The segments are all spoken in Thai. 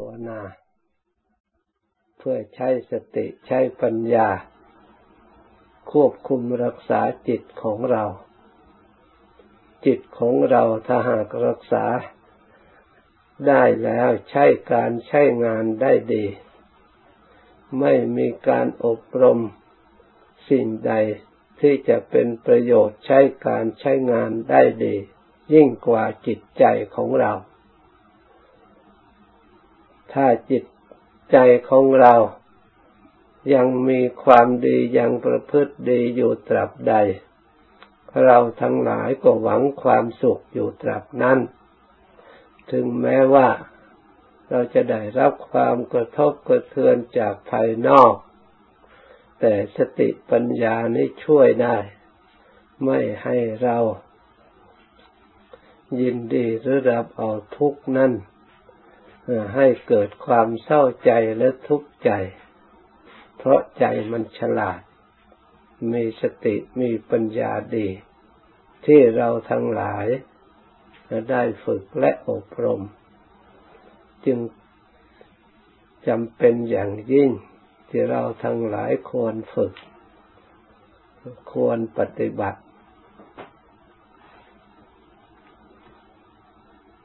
ภาวนา เพื่อใช้สติใช้ปัญญา ควบคุมรักษาจิตของเรา จิตของเราถ้าหากรักษาได้แล้วใช้การใช้งานได้ดี ไม่มีการอบรมสิ่งใดที่จะเป็นประโยชน์ใช้การใช้งานได้ดี ยิ่งกว่าจิตใจของเรา ถ้าจิตใจของเรายังมีความดียังประพฤติดีอยู่ตราบใด เราทั้งหลายก็หวังความสุขอยู่ตราบนั้น ถึงแม้ว่าเราจะได้รับความกระทบกระเทือนจากภายนอก แต่สติปัญญานี้ช่วยได้ ไม่ให้เรา ยินดีหรือรับเอาทุกนั้น ให้เกิดความเศร้าใจและทุกข์ใจ เพราะใจมันฉลาด มีสติมีปัญญาดี ที่เราทั้งหลายได้ฝึกและอบรม จึงจำเป็นอย่างยิ่งที่เราทั้งหลายควรฝึก ควรปฏิบัติ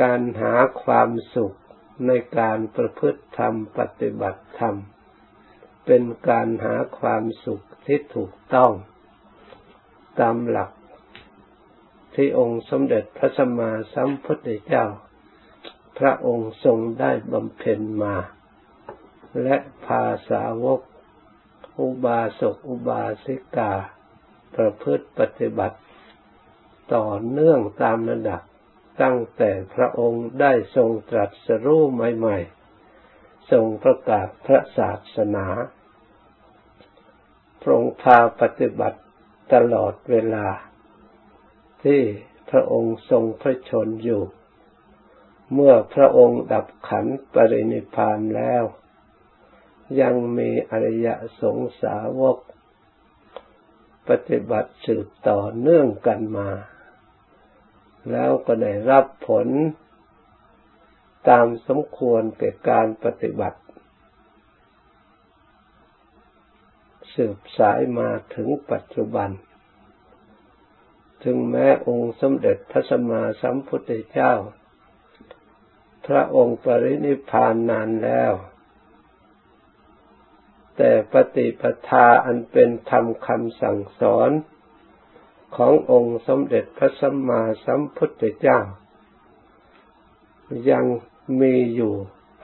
การหาความสุข ในการประพฤติธรรมปฏิบัติธรรม เป็นการหาความสุขที่ถูกต้อง ตามหลักที่องค์สมเด็จพระสัมมาสัมพุทธเจ้า พระองค์ทรงได้บำเพ็ญมา และภาสาวก อุบาสกอุบาสิกา ประพฤติปฏิบัติ ต่อเนื่องตามระดับ ตั้งแต่พระองค์ได้ทรงตรัสรู้ใหม่ๆ ทรงประกาศพระศาสนา พระองค์พาปฏิบัติตลอดเวลา ที่พระองค์ทรงพระชนอยู่ เมื่อพระองค์ดับขันปรินิพานแล้ว ยังมีอริยสงสาวก ปฏิบัติสืบต่อเนื่องกันมา แล้วก็ได้รับผลตามสมควรแก่การปฏิบัติ สืบสายมาถึงปัจจุบัน ถึงแม้องค์สมเด็จพระสัมมาสัมพุทธเจ้า พระองค์ปรินิพานนานแล้ว แต่ปฏิปทาอันเป็นธรรมคำสั่งสอน ขององค์สมเด็จพระสัมมาสัมพุทธเจ้า ยังมีอยู่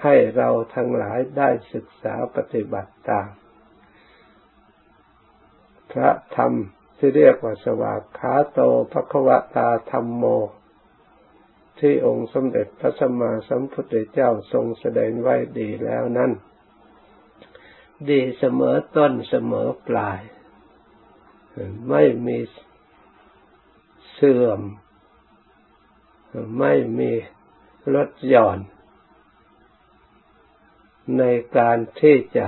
ให้เราทั้งหลายได้ศึกษาปฏิบัติตาม พระธรรมที่เรียกว่าสวากขาโตภควตาธรรมโม ที่องค์สมเด็จพระสัมมาสัมพุทธเจ้าทรงแสดงไว้ดีแล้วนั้น ดีเสมอต้นเสมอปลาย ไม่มี สื่อม ไม่มีลดหย่อน ในการที่จะ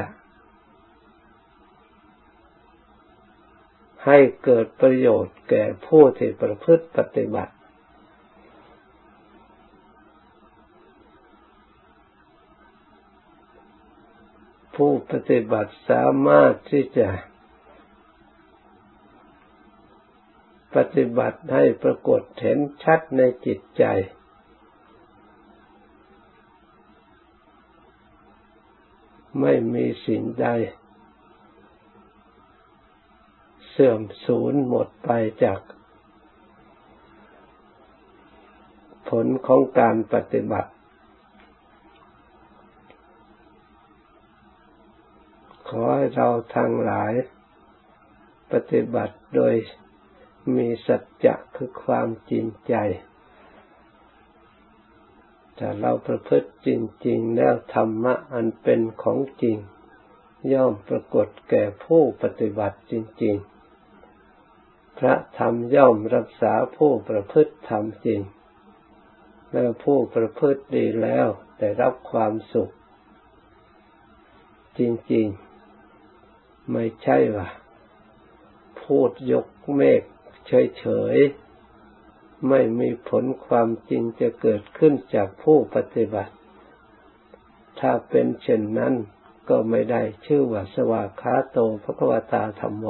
ให้เกิดประโยชน์แก่ผู้ที่ประพฤติปฏิบัติ ผู้ปฏิบัติสามารถที่จะ ปฏิบัติให้ปรากฏเห็นชัดในจิตใจ ไม่มีสิ่งใด เสื่อมสูญหมดไปจาก ผลของการปฏิบัติ ขอให้เราทั้งหลายปฏิบัติโดย มีสัจจะคือความจริงใจถ้าเราประพฤติจริง ๆ แล้วธรรมะอันเป็นของจริง ย่อมปรากฏแก่ผู้ปฏิบัติจริง ๆ พระธรรมย่อมรักษาผู้ประพฤติธรรมจริง และผู้ประพฤติดีแล้วได้รับความสุข จริง ๆ ไม่ใช่ว่าพูดยกเมฆ เฉยๆ ไม่มีผลความจริงจะเกิดขึ้นจากผู้ปฏิบัติ ถ้าเป็นเช่นนั้นก็ไม่ได้ชื่อว่าสวากขาโตพระกวตาธรรมโม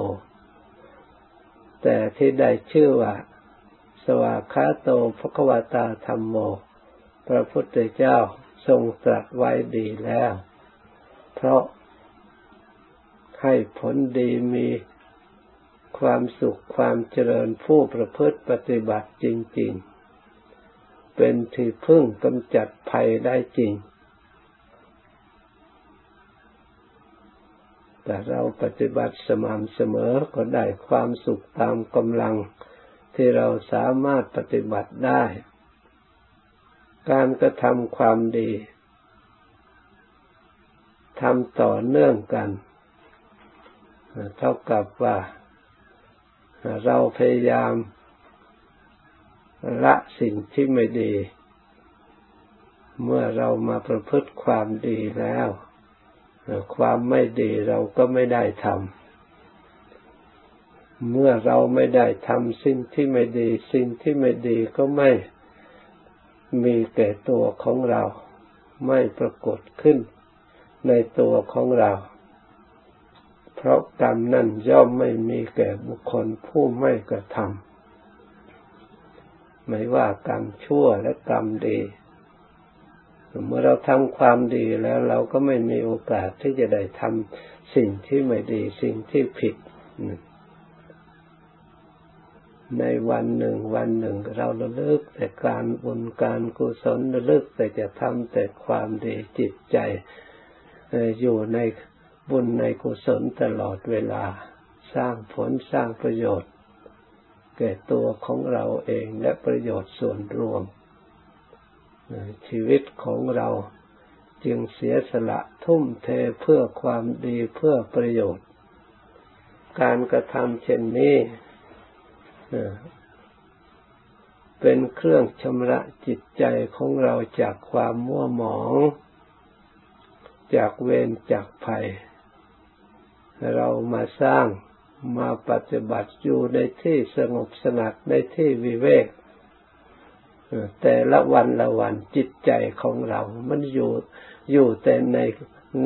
แต่ที่ได้ชื่อว่า สวากขาโตพระกวตาธรรมโม พระพุทธเจ้าทรงตรัสไว้ดีแล้ว เพราะให้ผลดีมี ความสุขความเจริญผู้ประพฤติปฏิบัติจริง ๆ เป็นที่พึ่งกำจัดภัยได้จริง แต่เราปฏิบัติสม่ำเสมอก็ได้ความสุขตามกำลังที่เราสามารถปฏิบัติได้ การกระทำความดีทำต่อเนื่องกัน เท่ากับว่า เราพยายามละสิ่งที่ไม่ดี เมื่อเรามาประพฤติความดีแล้ว ความไม่ดีเราก็ไม่ได้ทำเมื่อเราไม่ได้ทำสิ่งที่ไม่ดี สิ่งที่ไม่ดีก็ไม่มีแก่ตัวของเรา ไม่ปรากฏขึ้นในตัวของเรา เพราะกรรมนั่นย่อมไม่มีแก่บุคคลผู้ไม่กระทำไม่ว่ากรรมชั่วและกรรมดี เมื่อเราทำความดีแล้วเราก็ไม่มีโอกาสที่จะได้ทำสิ่งที่ไม่ดีสิ่งที่ผิด ในวันหนึ่งวันหนึ่งเราระลึกแต่การบุญการกุศลระลึกแต่จะทำแต่ความดีจิตใจอยู่ใน บุญในกุศลตลอดเวลา สร้างผลสร้างประโยชน์ แก่ตัวของเราเองและประโยชน์ส่วนรวม ชีวิตของเราจึงเสียสละทุ่มเทเพื่อความดีเพื่อประโยชน์ การกระทำเช่นนี้เป็นเครื่องชำระจิตใจของเราจากความมัวหมอง จากเวรจากภัย เรามาสร้างมาปฏิบัติอยู่ในที่สงบสงัดในที่วิเวกแต่ละวันละวันจิตใจของเรา มันอยู่อยู่แต่ใน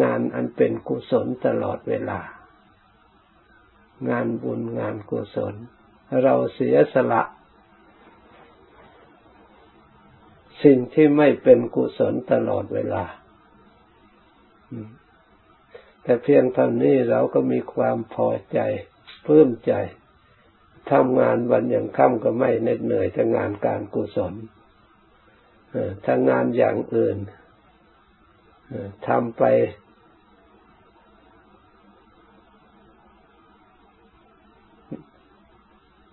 งานอันเป็นกุศลตลอดเวลา งานบุญงานกุศล เราเสียสละ สิ่งที่ไม่เป็นกุศลตลอดเวลา แต่เพียงเท่านี้เราก็มีความพอใจเพิ่มใจทำงานวันอย่างค่ำก็ไม่เหน็ดเหนื่อยทำงานการกุศลทำงานอย่างอื่นทำไป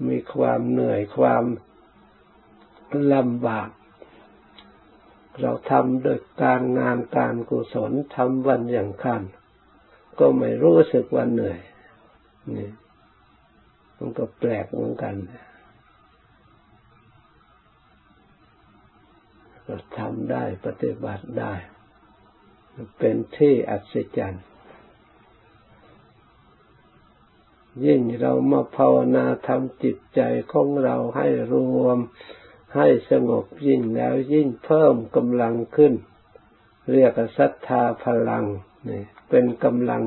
มีความเหนื่อยความลำบาก เราทำโดยการงานการกุศลทำวันอย่างค่ำ ก็ไม่รู้สึกว่าเหนื่อยนี่มันก็แปลกเหมือนกันเราทำได้ปฏิบัติได้ เป็นที่อัศจรรย์ยิ่งเรามาภาวนาทำจิตใจของเราให้รวมให้สงบยิ่งแล้วยิ่งเพิ่มกำลังขึ้น เรียกศรัทธาพลังนี่ เป็นกำลัง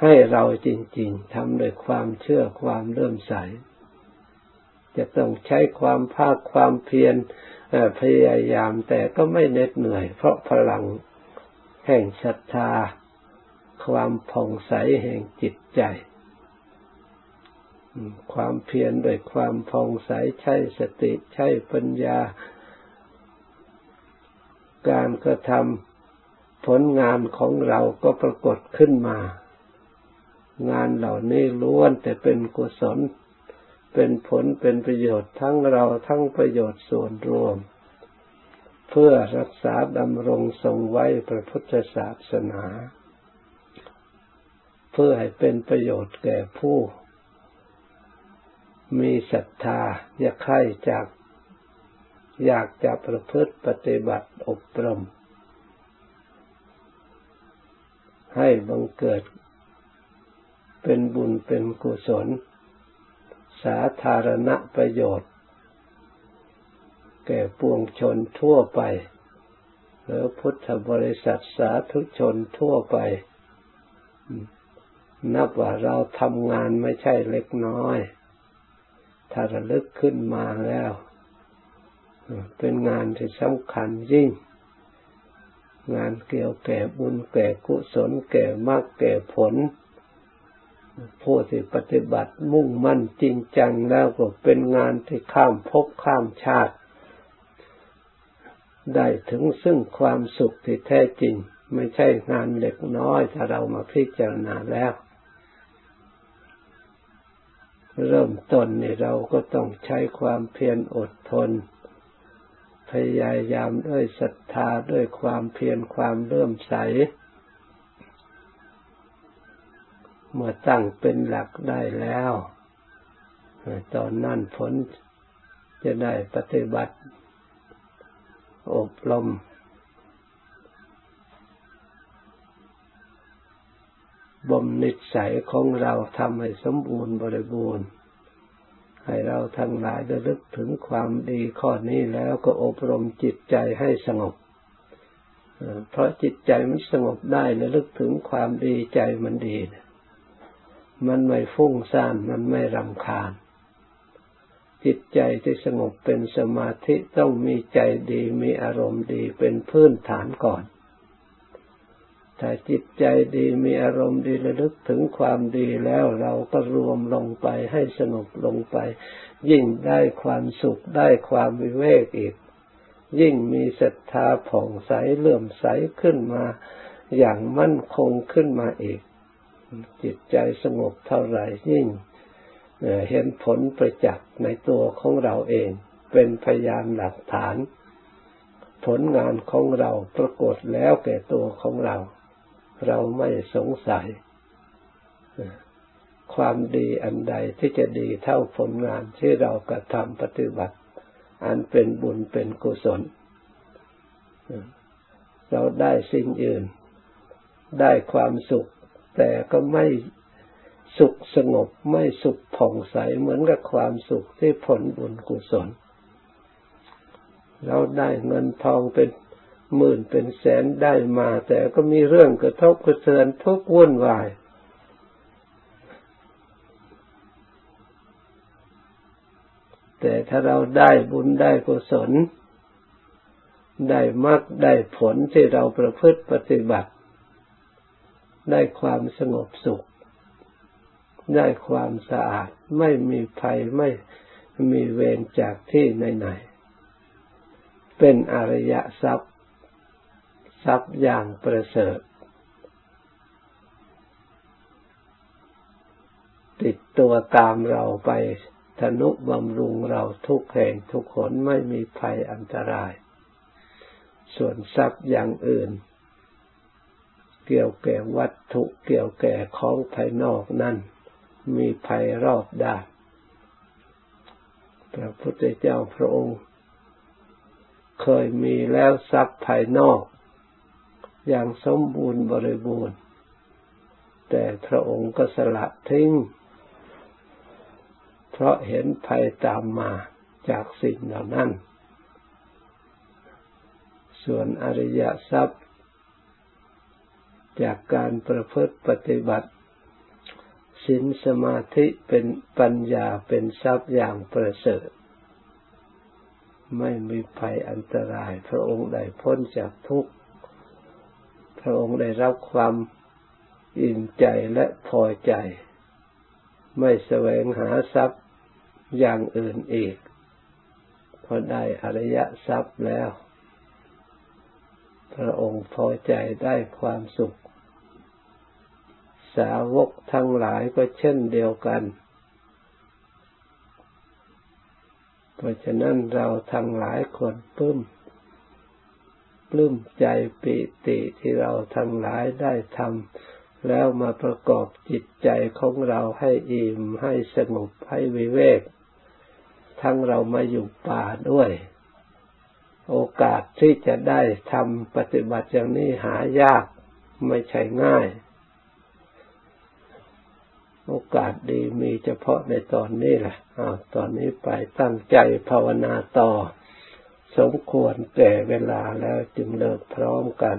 ให้เราจริง ๆทำโดยความเชื่อความเลื่อมใส จะต้องใช้ความภาคความเพียรพยายามแต่ก็ไม่เหน็ดเหนื่อย เพราะพลังแห่งศรัทธา ความผ่องใสแห่งจิตใจ ความเพียรโดยความผ่องใสใช้สติใช้ปัญญา การกระทำ ผลงานของเราก็ปรากฏขึ้นมา งานเหล่านี้ล้วนแต่เป็นกุศล เป็นผลเป็นประโยชน์ทั้งเราทั้งประโยชน์ส่วนรวม เพื่อรักษาดำรงทรงไว้พระพุทธศาสนา เพื่อให้เป็นประโยชน์แก่ผู้ มีศรัทธาอยากใคร่จาก อยากจะประพฤติปฏิบัติอบรม ให้บังเกิด เป็นบุญเป็นกุศล สาธารณประโยชน์ แก่ปวงชนทั่วไป หรือพุทธบริษัทสาธุชนทั่วไป นับว่าเราทำงานไม่ใช่เล็กน้อย ถ้าระลึกขึ้นมาแล้ว เป็นงานที่สำคัญยิ่ง งานเกี่ยวแก่บุญแก่กุศลแก่มรรคแก่ผลผู้ที่ปฏิบัติมุ่งมั่นจริงจังแล้วก็เป็นงานที่ข้ามภพข้ามชาติ ได้ถึงซึ่งความสุขที่แท้จริง ไม่ใช่งานเล็กน้อยถ้าเรามาพิจารณาแล้ว เริ่มต้นนี่เราก็ต้องใช้ความเพียรอดทน พยายามด้วยศรัทธาด้วยความเพียรความเริ่มใส เมื่อตั้งเป็นหลักได้แล้วตอนนั้นผลจะได้ปฏิบัติ อบรมบ่มนิสัยของเราทำให้สมบูรณ์บริบูรณ์ ให้เราทั้งหลายระลึกถึงความดีข้อนี้แล้วก็อบรมจิตใจให้สงบ เพราะจิตใจมันสงบได้ระลึกถึงความดีใจมันดี มันไม่ฟุ้งซ่าน มันไม่รำคาญ จิตใจที่สงบเป็นสมาธิต้องมีใจดีมีอารมณ์ดีเป็นพื้นฐานก่อน ถ้าจิตใจดีมีอารมณ์ดีระลึกถึงความดีแล้วเราก็รวมลงไปให้สงบลงไป ยิ่งได้ความสุขได้ความวิเวกอีก ยิ่งมีศรัทธาผ่องใสเลื่อมใสขึ้นมาอย่างมั่นคงขึ้นมาอีก จิตใจสงบเท่าไหร่ยิ่งเห็นผลประจักษ์ในตัวของเราเอง เป็นพยานหลักฐาน ผลงานของเราปรากฏแล้วแก่ตัวของเรา เราไม่สงสัย ความดีอันใดที่จะดีเท่าผลงานที่เรากระทำปฏิบัติ อันเป็นบุญเป็นกุศล เราได้สิ่งอื่น ได้ความสุข แต่ก็ไม่สุขสงบไม่สุขผ่องใสเหมือนกับความสุขที่ผลบุญกุศล เราได้เงินทองเป็น หมื่นเป็นแสนได้มา แต่ก็มีเรื่องกระทบกระเทือนทุกวุ่นวาย แต่ถ้าเราได้บุญได้กุศล ได้มรรคได้ผลที่เราประพฤติปฏิบัติ ได้ความสงบสุข ได้ความสะอาดไม่มีภัยไม่มีเวรจากที่ไหนๆเป็นอริยทรัพย์ ทรัพย์อย่างประเสริฐ ติดตัวตามเราไปธนุบำรุงเราทุกแห่งทุกคนไม่มีภัยอันตราย ส่วนทรัพย์อย่างอื่น เกี่ยวแก่วัตถุเกี่ยวแก่ของภายนอกนั่นมีภัยรอบด้านพระพุทธเจ้าพระองค์ เคยมีแล้วทรัพย์ภายนอก อย่างสมบูรณ์บริบูรณ์ แต่พระองค์ก็สละทิ้ง เพราะเห็นภัยตามมาจากสิ่งเหล่านั้น ส่วนอริยทรัพย์ จากการประพฤติปฏิบัติศีลสมาธิเป็นปัญญาเป็นทรัพย์อย่างประเสริฐ ไม่มีภัยอันตรายพระองค์ได้พ้นจากทุกข์ พระองค์ได้รับความอิ่มใจและพอใจ ไม่แสวงหาทรัพย์อย่างอื่นอีก พอได้อริยทรัพย์แล้ว พระองค์พอใจได้ความสุข สาวกทั้งหลายก็เช่นเดียวกัน เพราะฉะนั้นเราทั้งหลายคนปลื้ม ปลื้มใจปิติที่เราทั้งหลายได้ทำแล้วมาประกอบจิตใจของเราให้อิ่มให้สงบให้วิเวก ทั้งเรามาอยู่ป่าด้วย โอกาสที่จะได้ทำปฏิบัติอย่างนี้หายากไม่ใช่ง่าย โอกาสดีมีเฉพาะในตอนนี้แหละอ้าวตอนนี้ไปตั้งใจภาวนาต่อ สมควรแก่เวลาแล้วจึงเลิกพร้อมกัน